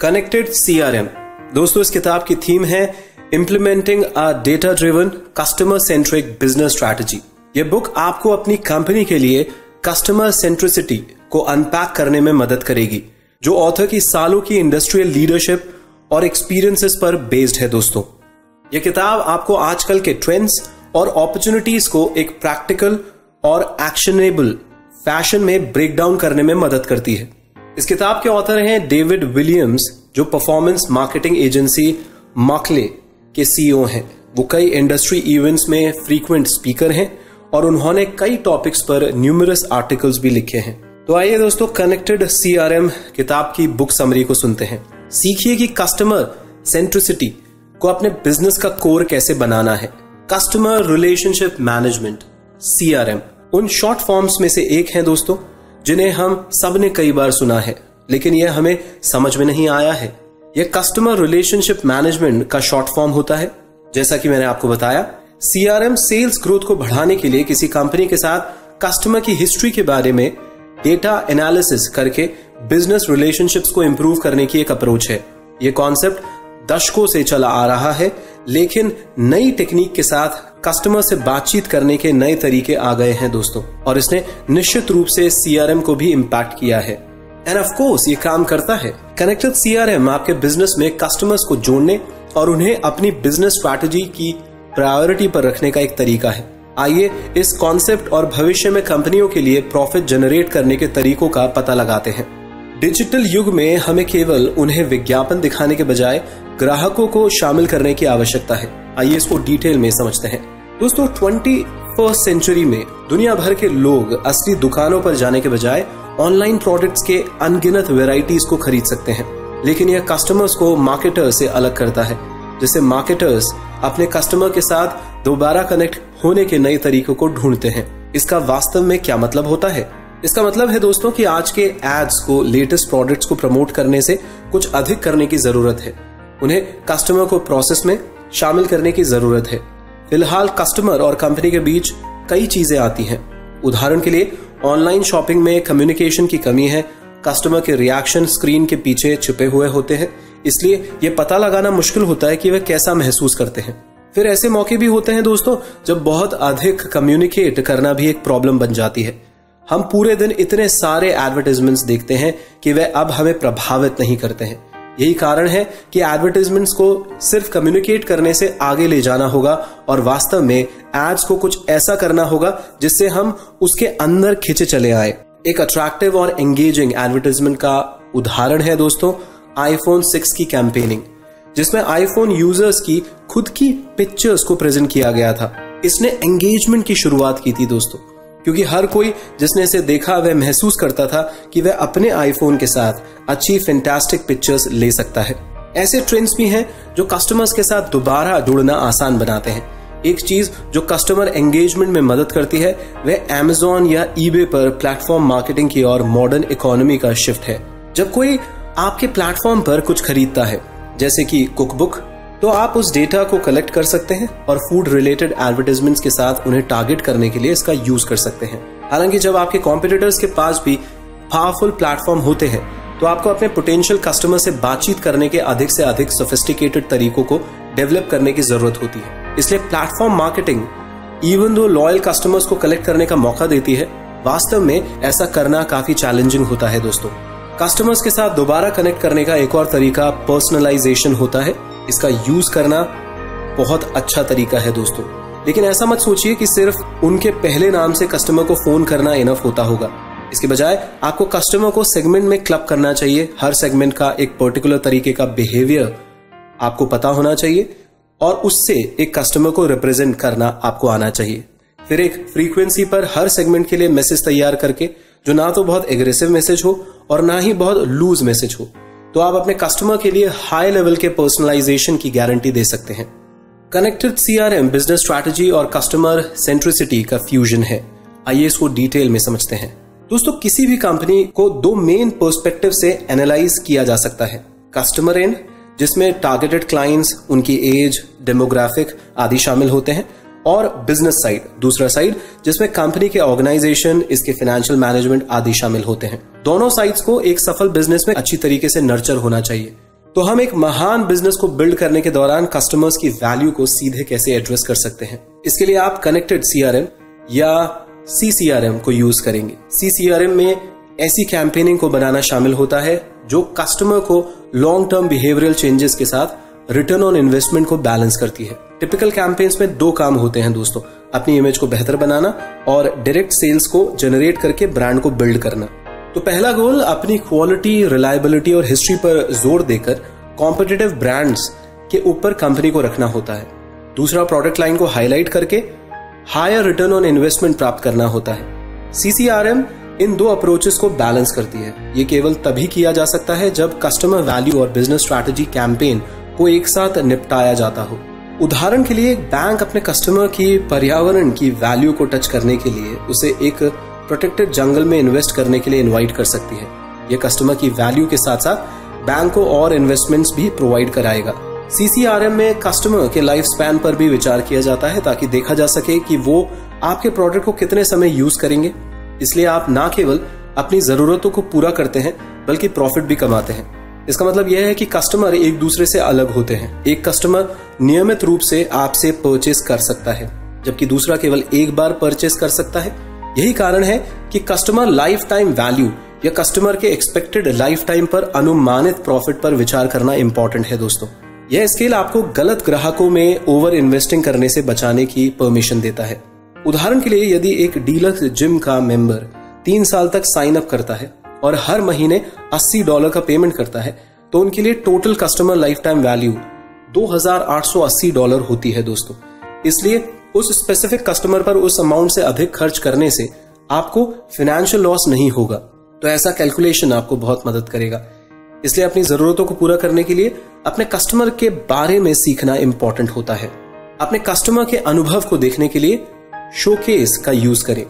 Connected CRM दोस्तों, इस किताब की थीम है implementing a data driven customer centric business strategy ये बुक आपको अपनी कंपनी के लिए कस्टमर सेंट्रिसिटी को अनपैक करने में मदद करेगी, जो ऑथर की सालों की इंडस्ट्रियल लीडरशिप और एक्सपीरियंसेस पर बेस्ड है दोस्तों। ये किताब आपको आजकल के ट्रेंड्स और अपॉर्चुनिटीज़ को एक प्रैक्टिकल और एक्शनेबल फ़ैशन में ब्रेक डाउन करने में मदद करती है। इस किताब के ऑथर हैं डेविड विलियम्स, जो परफॉर्मेंस मार्केटिंग एजेंसी माकले के सीईओ हैं। वो कई इंडस्ट्री इवेंट्स में फ्रीक्वेंट स्पीकर हैं और उन्होंने कई टॉपिक्स पर न्यूमरस आर्टिकल्स भी लिखे हैं। तो आइए दोस्तों कनेक्टेड सीआरएम किताब की बुक समरी को सुनते हैं। सीखिए कि कस्टमर सेंट्रिसिटी को अपने बिज़नेस का कोर कैसे बनाना है। कस्टमर रिलेशनशिप मैनेजमेंट सीआरएम उन शॉर्ट फॉर्म्स में से एक है दोस्तों जिन्हें हम सबने कई बार सुना है, लेकिन यह हमें समझ में नहीं आया है। यह कस्टमर रिलेशनशिप मैनेजमेंट का शॉर्ट फॉर्म होता है। जैसा कि मैंने आपको बताया सीआरएम सेल्स ग्रोथ को बढ़ाने के लिए किसी कंपनी के साथ कस्टमर की हिस्ट्री के बारे में डेटा एनालिसिस करके बिज़नेस रिलेशनशिप्स को इम्प्रूव करने की एक अप्रोच है। ये कॉन्सेप्ट दशकों से चला आ रहा है, लेकिन नई टेक्निक के साथ कस्टमर से बातचीत करने के नए तरीके आ गए हैं दोस्तों, और इसने निश्चित रूप से सीआरएम को भी इम्पैक्ट किया है। एंड ऑफ़ कोर्स ये काम करता है। कनेक्टेड सीआरएम आपके बिज़नेस में कस्टमर्स को जोड़ने और उन्हें अपनी बिज़नेस स्ट्रैटेजी की प्रायोरिटी पर रखने का एक तरीका है। आइए इस कॉन्सेप्ट और भविष्य में कंपनियों के लिए प्रॉफिट जनरेट करने के तरीकों का पता लगाते हैं। डिजिटल युग में हमें केवल उन्हें विज्ञापन दिखाने के बजाय ग्राहकों को शामिल करने की आवश्यकता है। आइए इसको डिटेल में समझते हैं। दोस्तों ट्वेंटी फ़र्स्ट सेंचुरी में दुनिया भर के लोग असली दुकानों पर जाने के बजाय ऑनलाइन प्रोडक्ट्स के अनगिनत वेराइटीज को खरीद सकते हैं। लेकिन यह कस्टमर्स को मार्केटर से अलग करता है, जिससे मार्केटर्स अपने कस्टमर के साथ दोबारा कनेक्ट होने के नए तरीकों को ढूंढते हैं। इसका वास्तव में क्या मतलब होता है? इसका मतलब है दोस्तों कि आज के एड्स को लेटेस्ट प्रोडक्ट्स को प्रमोट करने से कुछ अधिक करने की ज़रूरत है। उन्हें कस्टमर को प्रोसेस में शामिल करने की ज़रूरत है। फ़िलहाल कस्टमर और कंपनी के बीच कई चीज़ें आती हैं। उदाहरण के लिए ऑनलाइन शॉपिंग में कम्युनिकेशन की कमी है। कस्टमर के रिएक्शन स्क्रीन के पीछे छुपे हुए होते हैं। इसलिए ये पता लगाना मुश्किल होता है कि वे कैसा महसूस करते हैं। फिर ऐसे मौके भी होते हैं दोस्तों, जब बहुत अधिक कम्युनिकेट करना भी एक प्रॉब्लम बन जाती है। हम पूरे दिन इतने सारे एडवर्टाइजमेंट्स देखते हैं कि वे अब हमें प्रभावित नहीं करते हैं। यही कारण है कि एडवर्टाइजमेंट्स को सिर्फ़ कम्युनिकेट करने से आगे ले जाना होगा और वास्तव में एड्स को कुछ ऐसा करना होगा जिससे हम उसके अंदर खिंचे चले आए। एक अट्रैक्टिव और एंगेजिंग एडवर्टाइजमेंट का उदाहरण है दोस्तों आईफोन 6 की कैंपेनिंग जिसमें आईफोन यूज़र्स की खुद की पिक्चर्स को प्रेजेंट किया गया था। इसने एंगेजमेंट की शुरुआत की थी दोस्तों। क्योंकि हर कोई जिसने इसे देखा, वह महसूस करता था कि वह अपने आईफोन के साथ अच्छी फैंटास्टिक पिक्चर्स ले सकता है। ऐसे ट्रेंड्स भी हैं जो कस्टमर्स के साथ दोबारा जुड़ना आसान बनाते हैं। एक चीज़ जो कस्टमर एंगेजमेंट में मदद करती है, वह एमेजोन या ईबे पर प्लेटफॉर्म मार्केटिंग की और मॉडर्न इकोनॉमी का शिफ्ट है। जब कोई आपके प्लेटफॉर्म पर कुछ खरीदता है, जैसे कि कुकबुक तो आप उस डेटा को कलेक्ट कर सकते हैं और फ़ूड रिलेटेड एडवर्टाइजमेंट्स के साथ उन्हें टारगेट करने के लिए इसका यूज़ कर सकते हैं। हालाँकि जब आपके कॉम्पिटिटर्स के पास भी पावरफुल प्लेटफॉर्म होते हैं तो आपको अपने पोटेंशियल कस्टमर से बातचीत करने के अधिक से अधिक सोफिस्टिकेटेड तरीकों को डेवलप करने की ज़रूरत होती है। इसलिए प्लेटफॉर्म मार्केटिंग इवन दो लॉयल कस्टमर्स को कलेक्ट करने का मौका देती है, वास्तव में ऐसा करना काफ़ी चैलेंजिंग होता है दोस्तों। कस्टमर्स के साथ दोबारा कनेक्ट करने का एक और तरीका पर्सनलाइजेशन होता है। इसका यूज़ करना बहुत अच्छा तरीका है दोस्तों। लेकिन ऐसा मत सोचिए कि सिर्फ़ उनके पहले नाम से कस्टमर को फ़ोन करना इनफ होता होगा। इसके बजाय, आपको कस्टमर को सेगमेंट में क्लब करना चाहिए। हर सेगमेंट का एक पर्टिकुलर तरीके का बिहेवियर आपको पता होना चाहिए और उससे एक कस्टमर को रिप्रेजेंट करना आपको आना चाहिए। फिर एक फ्रीक्वेंसी पर हर सेगमेंट के लिए मैसेज तैयार करके, जो ना तो बहुत एग्रेसिव मैसेज हो और ना ही बहुत लूज मैसेज हो। तो आप अपने कस्टमर के लिए हाई लेवल के पर्सनलाइजेशन की गारंटी दे सकते हैं। कनेक्टेड सीआरएम बिज़नेस स्ट्रैटेजी और कस्टमर सेंट्रिसिटी का फ्यूजन है। आइए इसको डिटेल में समझते हैं। दोस्तों, किसी भी कंपनी को दो मेन पर्सपेक्टिव से एनालाइज किया जा सकता है। कस्टमर एंड जिसमें टारगेटेड क्लाइंट्स उनकी एज डेमोग्राफिक आदि शामिल होते हैं और बिज़नेस साइड दूसरा साइड जिसमें कंपनी के ऑर्गेनाइजेशन इसके फाइनेंशियल मैनेजमेंट आदि शामिल होते हैं। दोनों साइड्स को एक सफल बिज़नेस में अच्छी तरीके से नर्चर होना चाहिए। तो हम एक महान बिज़नेस को बिल्ड करने के दौरान कस्टमर्स की वैल्यू को सीधे कैसे एड्रेस कर सकते हैं? इसके लिए आप कनेक्टेड सीआरएम या सीसीआरएम को यूज़ करेंगे। सीसीआरएम में ऐसी कैंपेनिंग को बनाना शामिल होता है, जो कस्टमर को लॉन्ग टर्म बिहेवियरल चेंजेस के साथ रिटर्न ऑन इन्वेस्टमेंट को बैलेंस करती है। टिपिकल कैंपेन्स में दो काम होते हैं दोस्तों। अपनी इमेज को बेहतर बनाना और डायरेक्ट सेल्स को जनरेट करके ब्रांड को बिल्ड करना। तो पहला गोल अपनी क्वालिटी रिलायबिलिटी और हिस्ट्री पर ज़ोर देकर कॉम्पिटेटिव ब्रांड्स के ऊपर कंपनी को रखना होता है। दूसरा प्रोडक्ट लाइन को हाईलाइट करके हायर रिटर्न ऑन इन्वेस्टमेंट प्राप्त करना होता है। सीसीआरएम इन दो अप्रोचेस को बैलेंस करती है। ये केवल तभी किया जा सकता है जब कस्टमर वैल्यू और बिज़नेस स्ट्रैटेजी कैंपेन को एक साथ निपटाया जाता हो। उदाहरण के लिए एक बैंक अपने कस्टमर की पर्यावरण की वैल्यू को टच करने के लिए उसे एक प्रोटेक्टेड जंगल में इन्वेस्ट करने के लिए इनवाइट कर सकती है। यह कस्टमर की वैल्यू के साथ साथ बैंक को और इन्वेस्टमेंट्स भी प्रोवाइड कराएगा। सीसीआरएम में कस्टमर के लाइफ स्पैन पर भी विचार किया जाता है ताकि देखा जा सके कि वो आपके प्रोडक्ट को कितने समय यूज़ करेंगे। इसलिए आप ना केवल अपनी जरूरतों को पूरा करते हैं, बल्कि प्रॉफिट भी कमाते हैं। इसका मतलब यह है कि कस्टमर एक दूसरे से अलग होते हैं। एक कस्टमर नियमित रूप से आपसे परचेस कर सकता है, जबकि दूसरा केवल एक बार परचेस कर सकता है। यही कारण है कि कस्टमर लाइफ टाइम वैल्यू या कस्टमर के एक्सपेक्टेड लाइफ टाइम पर अनुमानित प्रॉफिट पर विचार करना इंपॉर्टेंट है दोस्तों। यह स्केल आपको गलत ग्राहकों में ओवर इन्वेस्टिंग करने से बचाने की परमिशन देता है। उदाहरण के लिए यदि एक डीलक्स जिम का मेंबर तीन साल तक साइन अप करता है और हर महीने 80 डॉलर का पेमेंट करता है तो उनके लिए total customer lifetime value 2880 dollar होती है दोस्तों। इसलिए उस स्पेसिफिक कस्टमर पर उस अमाउंट से अधिक खर्च करने से आपको फाइनेंशियल लॉस नहीं होगा। तो ऐसा कैलकुलेशन आपको बहुत मदद करेगा। इसलिए अपनी जरूरतों को पूरा करने के लिए अपने कस्टमर के बारे में सीखना इंपॉर्टेंट होता है। अपने कस्टमर के अनुभव को देखने के लिए शोकेस का यूज़ करें।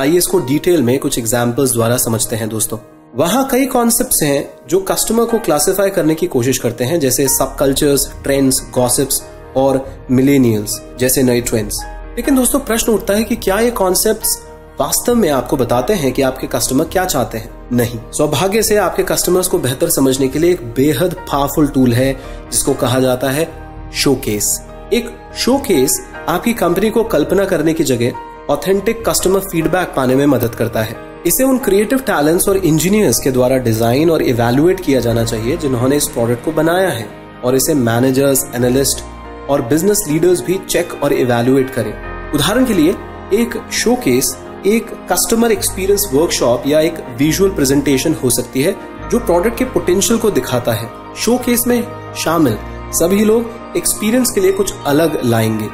आइए इसको डिटेल में कुछ एग्जाम्पल्स द्वारा समझते हैं दोस्तों। वहाँ कई कॉन्सेप्ट्स हैं जो कस्टमर को क्लासिफाई करने की कोशिश करते हैं, जैसे सब कल्चर्स ट्रेंड्स गॉसिप्स और मिलेनियल्स जैसे नए ट्रेंड्स लेकिन दोस्तों, प्रश्न उठता है कि क्या ये कॉन्सेप्ट्स वास्तव में आपको बताते हैं कि आपके कस्टमर क्या चाहते हैं? नहीं। सौभाग्य से आपके कस्टमर्स को बेहतर समझने के लिए एक बेहद पावरफुल टूल है, जिसको कहा जाता है शोकेस एक शोकेस आपकी कंपनी को कल्पना करने की जगह ऑथेंटिक कस्टमर फीडबैक पाने में मदद करता है। इसे उन क्रिएटिव टैलेंट्स और इंजीनियर्स के द्वारा डिज़ाइन और इवेल्युएट किया जाना चाहिए जिन्होंने इस प्रोडक्ट को बनाया है और इसे मैनेजर्स एनालिस्ट और बिज़नेस लीडर्स भी चेक और इवेल्युएट करें। उदाहरण के लिए, एक शोकेस एक कस्टमर एक्सपीरियंस वर्कशॉप या एक विजुअल प्रेजेंटेशन हो सकती है जो प्रोडक्ट के पोटेंशियल को दिखाता है। शोकेस में शामिल सभी लोग एक्सपीरियंस के लिए कुछ अलग लाएँगे।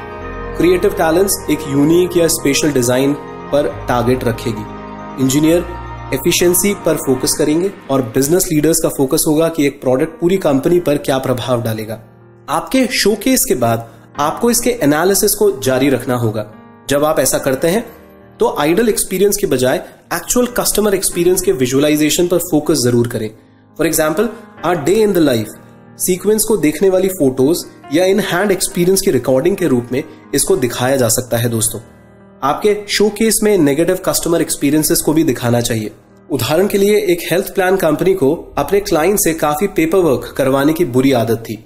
क्रिएटिव टैलेंट्स एक यूनिक या स्पेशल डिज़ाइन पर टारगेट रखेगी। इंजीनियर एफिशिएंसी पर फोकस करेंगे और बिज़नेस लीडर्स का फोकस होगा कि एक प्रोडक्ट पूरी कंपनी पर क्या प्रभाव डालेगा। आपके शोकेस के बाद आपको इसके एनालिसिस को जारी रखना होगा। जब आप ऐसा करते हैं तो आइडल एक्सपीरियंस के बजाय एक्चुअल कस्टमर एक्सपीरियंस के विजुअलाइजेशन पर फोकस ज़रूर करें। For example our day in the life sequence को देखने वाली फ़ोटोज़ या इन हैंड एक्सपीरियंस की रिकॉर्डिंग के रूप में इसको दिखाया जा सकता है दोस्तों। आपके शो केस में नेगेटिव कस्टमर एक्सपीरियंसेस को भी दिखाना चाहिए। उदाहरण के लिए, एक हेल्थ प्लान कंपनी को अपने क्लाइंट से काफ़ी पेपर वर्क करवाने की बुरी आदत थी।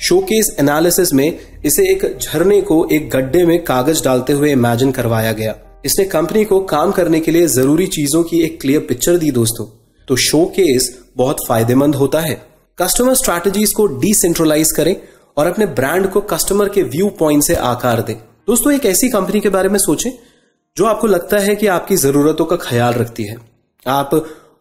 शोकेस एनालिसिस में इसे एक झरने को एक गड्ढे में कागज़ डालते हुए इमेजिन करवाया गया। इसने कंपनी को काम करने के लिए ज़रूरी चीज़ों की एक क्लियर पिक्चर दी दोस्तों। तो शोकेस बहुत फ़ायदेमंद होता है। कस्टमर स्ट्रैटेजीज को डिसेंट्रलाइज करें और अपने ब्रांड को कस्टमर के व्यू पॉइंट से आकार दें। दोस्तों, एक ऐसी कंपनी के बारे में सोचें जो आपको लगता है कि आपकी जरूरतों का ख्याल रखती है। आप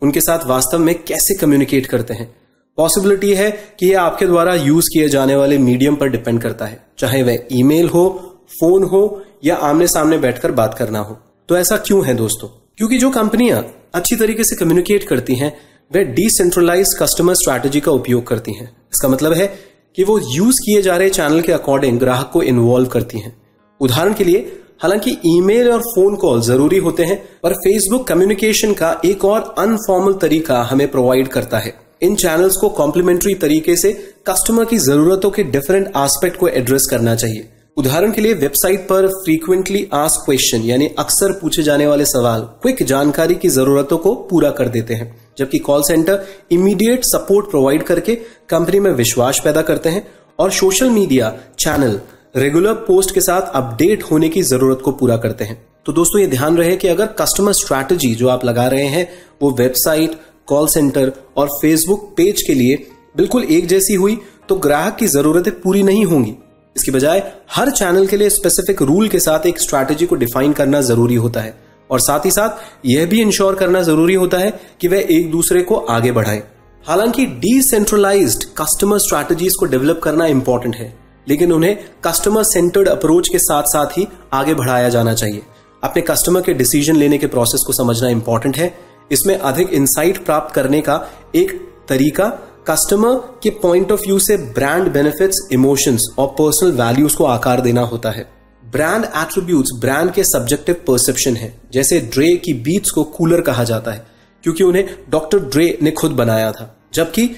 उनके साथ वास्तव में कैसे कम्युनिकेट करते हैं? पॉसिबिलिटी है कि यह आपके द्वारा यूज़ किए जाने वाले मीडियम पर डिपेंड करता है, चाहे वह ईमेल हो फ़ोन हो, या आमने सामने बैठकर बात करना हो। तो ऐसा क्यों है दोस्तों? क्योंकि जो कंपनियाँ अच्छी तरीके से कम्युनिकेट करती हैं, वे डिसेंट्रलाइज कस्टमर स्ट्रैटेजी का उपयोग करती हैं। इसका मतलब है कि वो यूज़ किए जा रहे चैनल के अकॉर्डिंग ग्राहक को इन्वॉल्व करती हैं। उदाहरण के लिए, हालाँकि ईमेल और फ़ोन कॉल ज़रूरी होते हैं, पर फेसबुक कम्युनिकेशन का एक और अनफॉर्मल तरीका हमें प्रोवाइड करता है। इन चैनल्स को कॉम्प्लीमेंट्री तरीके से कस्टमर की जरूरतों के डिफरेंट एस्पेक्ट को एड्रेस करना चाहिए। उदाहरण के लिए वेबसाइट पर फ्रीक्वेंटली आस्क क्वेश्चन यानी अक्सर पूछे जाने वाले सवाल क्विक जानकारी की जरूरतों को पूरा कर देते हैं, जबकि call centre immediate support provide करके कंपनी में विश्वास पैदा करते हैं, और social media channel regular post के साथ अपडेट होने की ज़रूरत को पूरा करते हैं। तो दोस्तों, ये ध्यान रहे कि अगर कस्टमर स्ट्रैटेजी जो आप लगा रहे हैं, वो वेबसाइट कॉल सेंटर और फेसबुक पेज के लिए बिल्कुल एक जैसी हुई तो ग्राहक की जरूरतें पूरी नहीं होंगी। इसके बजाय, हर चैनल के लिए स्पेसिफिक रूल के साथ एक स्ट्रैटेजी को डिफाइन करना ज़रूरी होता है। और साथ ही साथ, यह भी इंश्योर करना ज़रूरी होता है कि वह एक दूसरे को आगे बढ़ाए। हालाँकि डिसेंट्रलाइज्ड कस्टमर स्ट्रैटेजीज को डेवलप करना इंपॉर्टेंट है। लेकिन उन्हें कस्टमर सेंटर्ड अप्रोच के साथ साथ ही आगे बढ़ाया जाना चाहिए। अपने कस्टमर के डिसीज़न लेने के प्रोसेस को समझना इंपॉर्टेंट है। इसमें अधिक इंसाइट प्राप्त करने का एक तरीका कस्टमर के पॉइंट ऑफ़ व्यू से ब्रांड बेनिफिट्स इमोशंस और पर्सनल वैल्यूज़ को आकार देना होता है। ब्रांड एट्रीब्यूट्स ब्रांड के सब्जेक्टिव परसेप्शन है। जैसे ड्रे की बीट्स को कूलर कहा जाता है, क्योंकि उन्हें डॉक्टर ड्रे ने खुद बनाया था। जबकि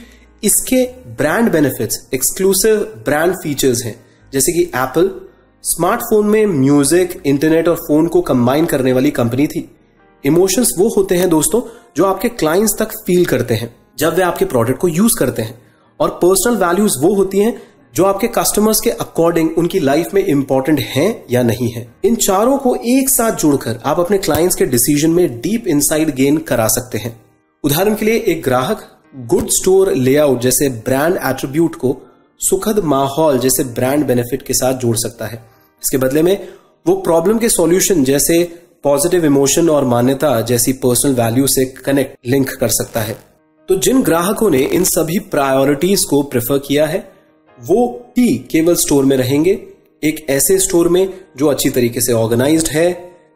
इसके brand benefits exclusive brand features हैं। जैसे कि एप्पल स्मार्टफ़ोन में म्यूज़िक इंटरनेट और फ़ोन को कंबाइन करने वाली कंपनी थी। इमोशंस वो होते हैं दोस्तों, जो आपके क्लाइंट्स तक फील करते हैं, जब वे आपके प्रोडक्ट को यूज़ करते हैं। और पर्सनल वैल्यूज़ वो होती हैं, जो आपके कस्टमर्स के अकॉर्डिंग उनकी लाइफ में इंपॉर्टेंट हैं या नहीं है। इन चारों को एक साथ जोड़कर आप अपने क्लाइंट्स के डिसीज़न में डीप इनसाइड गेन करा सकते हैं। उदाहरण के लिए एक ग्राहक गुड स्टोर लेआउट जैसे ब्रांड एट्रीब्यूट को सुखद माहौल जैसे ब्रांड बेनिफिट के साथ जोड़ सकता है। इसके बदले में वो प्रॉब्लम के सॉल्यूशन जैसे पॉजिटिव इमोशन और मान्यता जैसी पर्सनल वैल्यू से कनेक्ट लिंक कर सकता है। तो जिन ग्राहकों ने इन सभी प्रायोरिटीज को प्रेफर किया है, वो ही केवल स्टोर में रहेंगे। एक ऐसे स्टोर में जो अच्छी तरीके से ऑर्गेनाइज्ड है,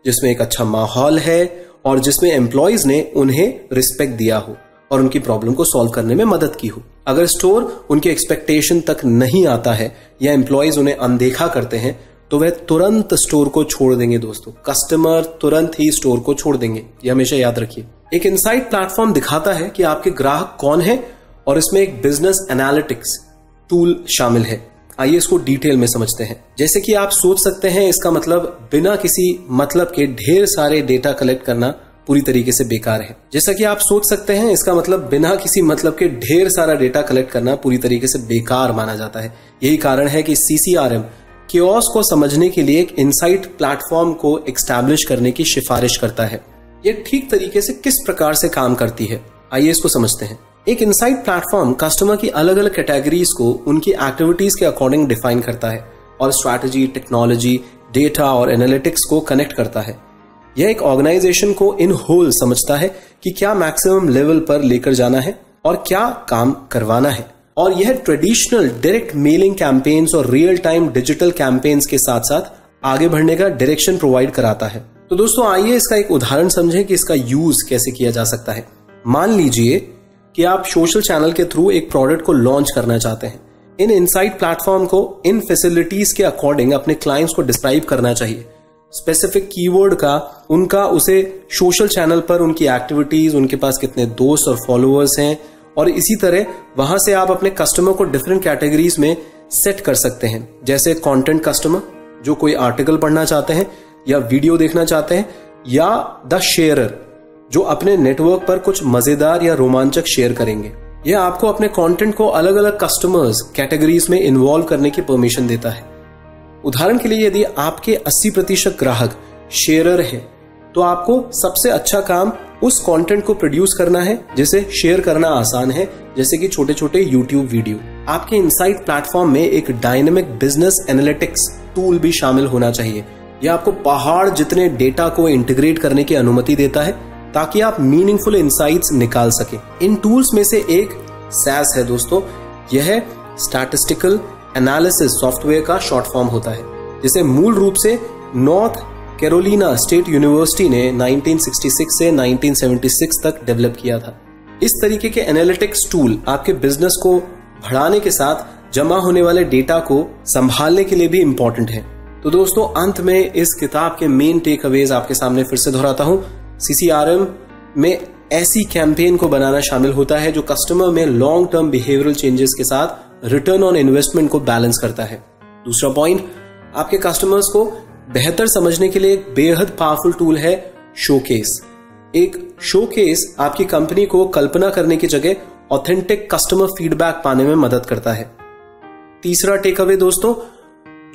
जिसमें एक अच्छा माहौल है और जिसमें एम्प्लॉयज़ ने उन्हें रिस्पेक्ट दिया हो। और उनकी प्रॉब्लम को सॉल्व करने में मदद की हो। अगर स्टोर उनके एक्सपेक्टेशन तक नहीं आता है या एम्प्लॉयज़ उन्हें अनदेखा करते हैं तो वह तुरंत स्टोर को छोड़ देंगे दोस्तों। कस्टमर तुरंत ही स्टोर को छोड़ देंगे। ये हमेशा याद रखिए। एक इनसाइट प्लेटफॉर्म दिखाता है कि आपके ग्राहक कौन है और इसमें एक बिज़नेस एनालिटिक्स टूल शामिल है। आइए इसको डिटेल में समझते हैं। जैसे कि आप सोच सकते हैं, इसका मतलब बिना किसी मतलब के ढेर सारे डेटा कलेक्ट करना पूरी तरीके से बेकार है। जैसा कि आप सोच सकते हैं, इसका मतलब बिना किसी मतलब के ढेर सारा डेटा कलेक्ट करना पूरी तरीके से बेकार माना जाता है। यही कारण है कि सीसीआरएम क्योस को समझने के लिए एक इनसाइट प्लेटफॉर्म को एक्स्टैब्लिश करने की सिफारिश करता है। यह ठीक तरीके से किस प्रकार से काम करती है, आइए इसको समझते हैं। एक इनसाइट प्लेटफॉर्म कस्टमर की अलग अलग कैटेगरीज को उनकी एक्टिविटीज़ के अकॉर्डिंग डिफाइन करता है और स्ट्रैटेजी टेक्नोलॉजी डेटा और एनालिटिक्स को कनेक्ट करता है। यह एक ऑर्गेनाइजेशन को इन होल समझता है कि क्या मैक्सिमम लेवल पर लेकर जाना है और क्या काम करवाना है। और यह ट्रेडिशनल डायरेक्ट मेलिंग कैंपेन्स और रियल टाइम डिजिटल कैंपेन्स के साथ साथ आगे बढ़ने का डायरेक्शन प्रोवाइड कराता है। तो दोस्तों, आइए इसका एक उदाहरण समझें कि इसका यूज़ कैसे किया जा सकता है। मान लीजिए कि आप सोशल चैनल के थ्रू एक प्रोडक्ट को लॉन्च करना चाहते हैं। इन इनसाइट प्लेटफॉर्म को, इन फैसिलिटीज़ के अकॉर्डिंग अपने क्लाइंट्स को डिस्क्राइब करना चाहिए। स्पेसिफिक कीवर्ड का, उनका उसे सोशल चैनल पर उनकी एक्टिविटीज़ उनके पास कितने दोस्त और फॉलोअर्स हैं, और इसी तरह वहाँ से आप अपने कस्टमर को डिफरेंट कैटेगरीज में सेट कर सकते हैं। जैसे कंटेंट कस्टमर जो कोई आर्टिकल पढ़ना चाहते हैं, या वीडियो देखना चाहते हैं, या द शेयरर जो अपने नेटवर्क पर कुछ मज़ेदार या रोमांचक शेयर करेंगे। यह आपको अपने कंटेंट को अलग अलग कस्टमर्स कैटेगरीज में इन्वॉल्व करने की परमिशन देता है। उदाहरण के लिए यदि आपके 80 प्रतिशत ग्राहक शेयरर है तो आपको सबसे अच्छा काम उस कंटेंट को प्रोड्यूस करना है, जिसे शेयर करना आसान है, जैसे कि छोटे छोटे यूट्यूब वीडियो आपके इनसाइट प्लेटफॉर्म में एक डायनेमिक बिज़नेस एनालिटिक्स टूल भी शामिल होना चाहिए। यह आपको पहाड़ जितने डेटा को इंटीग्रेट करने की अनुमति देता है, ताकि आप मीनिंगफुल इंसाइट्स निकाल सके। इन टूल्स में से एक सैस है दोस्तों, यह स्टैटिस्टिकल एनालिसिस सॉफ्टवेयर का शॉर्ट फॉर्म होता है, जिसे मूल रूप से नॉर्थ कैरोलिना स्टेट यूनिवर्सिटी ने 1966 से 1976 तक डेवलप किया था। इस तरीके के एनालिटिक्स टूल आपके बिज़नेस को बढ़ाने के साथ जमा होने वाले डेटा को संभालने के लिए भी इम्पोर्टेंट है। तो दोस्तों, अंत में इस किताब के मेन टेक अवेज आपके सामने फिर से दोहराता हूँ। सीसीआरएम में ऐसी कैंपेन को बनाना शामिल होता है जो कस्टमर में लॉन्ग टर्म बिहेवियरल चेंजेस के साथ रिटर्न ऑन इन्वेस्टमेंट को बैलेंस करता है। दूसरा पॉइंट आपके कस्टमर्स को बेहतर समझने के लिए एक बेहद पावरफुल टूल है शोकेस एक शोकेस आपकी कंपनी को कल्पना करने की जगह ऑथेंटिक कस्टमर फीडबैक पाने में मदद करता है। तीसरा टेक अवे दोस्तों,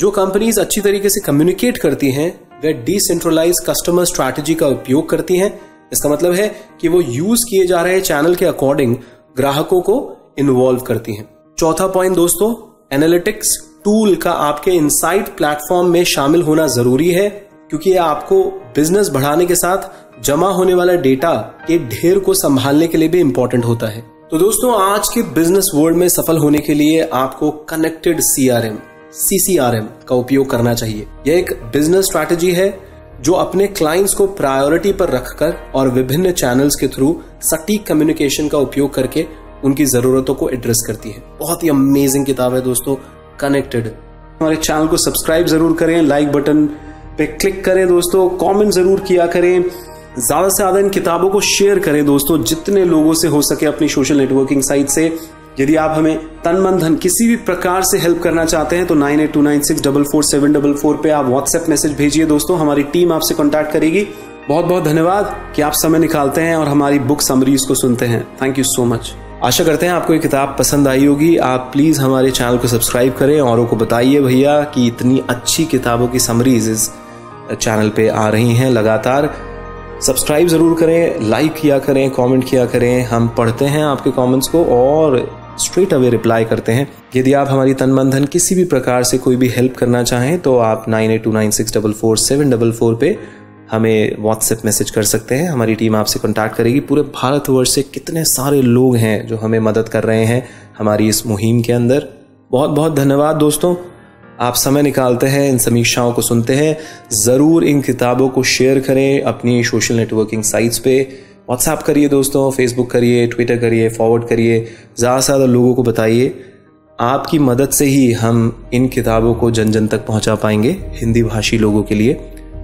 जो कंपनीज़ अच्छी तरीके से कम्युनिकेट करती हैं, वे डिसेंट्रलाइज कस्टमर स्ट्रैटेजी का उपयोग करती हैं। इसका मतलब है कि वो यूज़ किए जा रहे चैनल के अकॉर्डिंग ग्राहकों को इन्वॉल्व करती हैं। चौथा पॉइंट दोस्तों एनालिटिक्स टूल का आपके इनसाइट प्लेटफॉर्म में शामिल होना ज़रूरी है, क्योंकि ये आपको बिज़नेस बढ़ाने के साथ जमा होने वाला डेटा के ढेर को संभालने के लिए भी इंपॉर्टेंट होता है। तो दोस्तों, आज के बिज़नेस वर्ल्ड में सफल होने के लिए आपको कनेक्टेड सीआरएम सीसीआरएम का उपयोग करना चाहिए। यह एक बिज़नेस स्ट्रैटेजी है, जो अपने क्लाइंट्स को प्रायोरिटी पर रखकर और विभिन्न चैनल्स के थ्रू सटीक कम्युनिकेशन का उपयोग करके उनकी जरूरतों को एड्रेस करती है। बहुत ही अमेजिंग किताब है दोस्तों कनेक्टेड हमारे चैनल को सब्सक्राइब ज़रूर करें लाइक बटन पे क्लिक करें दोस्तों कमेंट ज़रूर किया करें। ज़्यादा से ज़्यादा इन किताबों को शेयर करें दोस्तों, जितने लोगों से हो सके अपनी सोशल नेटवर्किंग साइट से। यदि आप हमें तन मन धन किसी भी प्रकार से हेल्प करना चाहते हैं तो nine eight two nine six double four seven double four पे आप व्हाट्सएप मैसेज भेजिए दोस्तों, हमारी टीम आपसे कॉन्टैक्ट करेगी। बहुत बहुत धन्यवाद कि आप समय निकालते हैं और हमारी बुक समरीज को सुनते हैं। थैंक यू सो मच आशा करते हैं आपको ये किताब पसंद आई होगी। आप प्लीज़ हमारे चैनल को सब्सक्राइब करें औरों को बताइए भैया कि इतनी अच्छी किताबों की समरीज इस चैनल पे आ रही हैं लगातार। सब्सक्राइब ज़रूर करें लाइक किया करें कमेंट किया करें। हम पढ़ते हैं आपके कमेंट्स को और स्ट्रेट अवे रिप्लाई करते हैं। यदि आप हमारी तन मन धन किसी भी प्रकार से कोई भी हेल्प करना चाहें तो आप nine eight two nine six double four seven double four पे हमें व्हाट्सएप मैसेज कर सकते हैं। हमारी टीम आपसे कॉन्टैक्ट करेगी। पूरे भारतवर्ष से कितने सारे लोग हैं जो हमें मदद कर रहे हैं हमारी इस मुहिम के अंदर। बहुत बहुत धन्यवाद दोस्तों। आप समय निकालते हैं, इन समीक्षाओं को सुनते हैं। ज़रूर इन किताबों को शेयर करें अपनी सोशल नेटवर्किंग साइट्स पे। व्हाट्सएप करिए दोस्तों फेसबुक करिए ट्विटर करिए फॉरवर्ड करिए। ज़्यादा से ज़्यादा लोगों को बताइए। आपकी मदद से ही हम इन किताबों को जन जन तक पहुँचा पाएँगे हिंदी भाषी लोगों के लिए।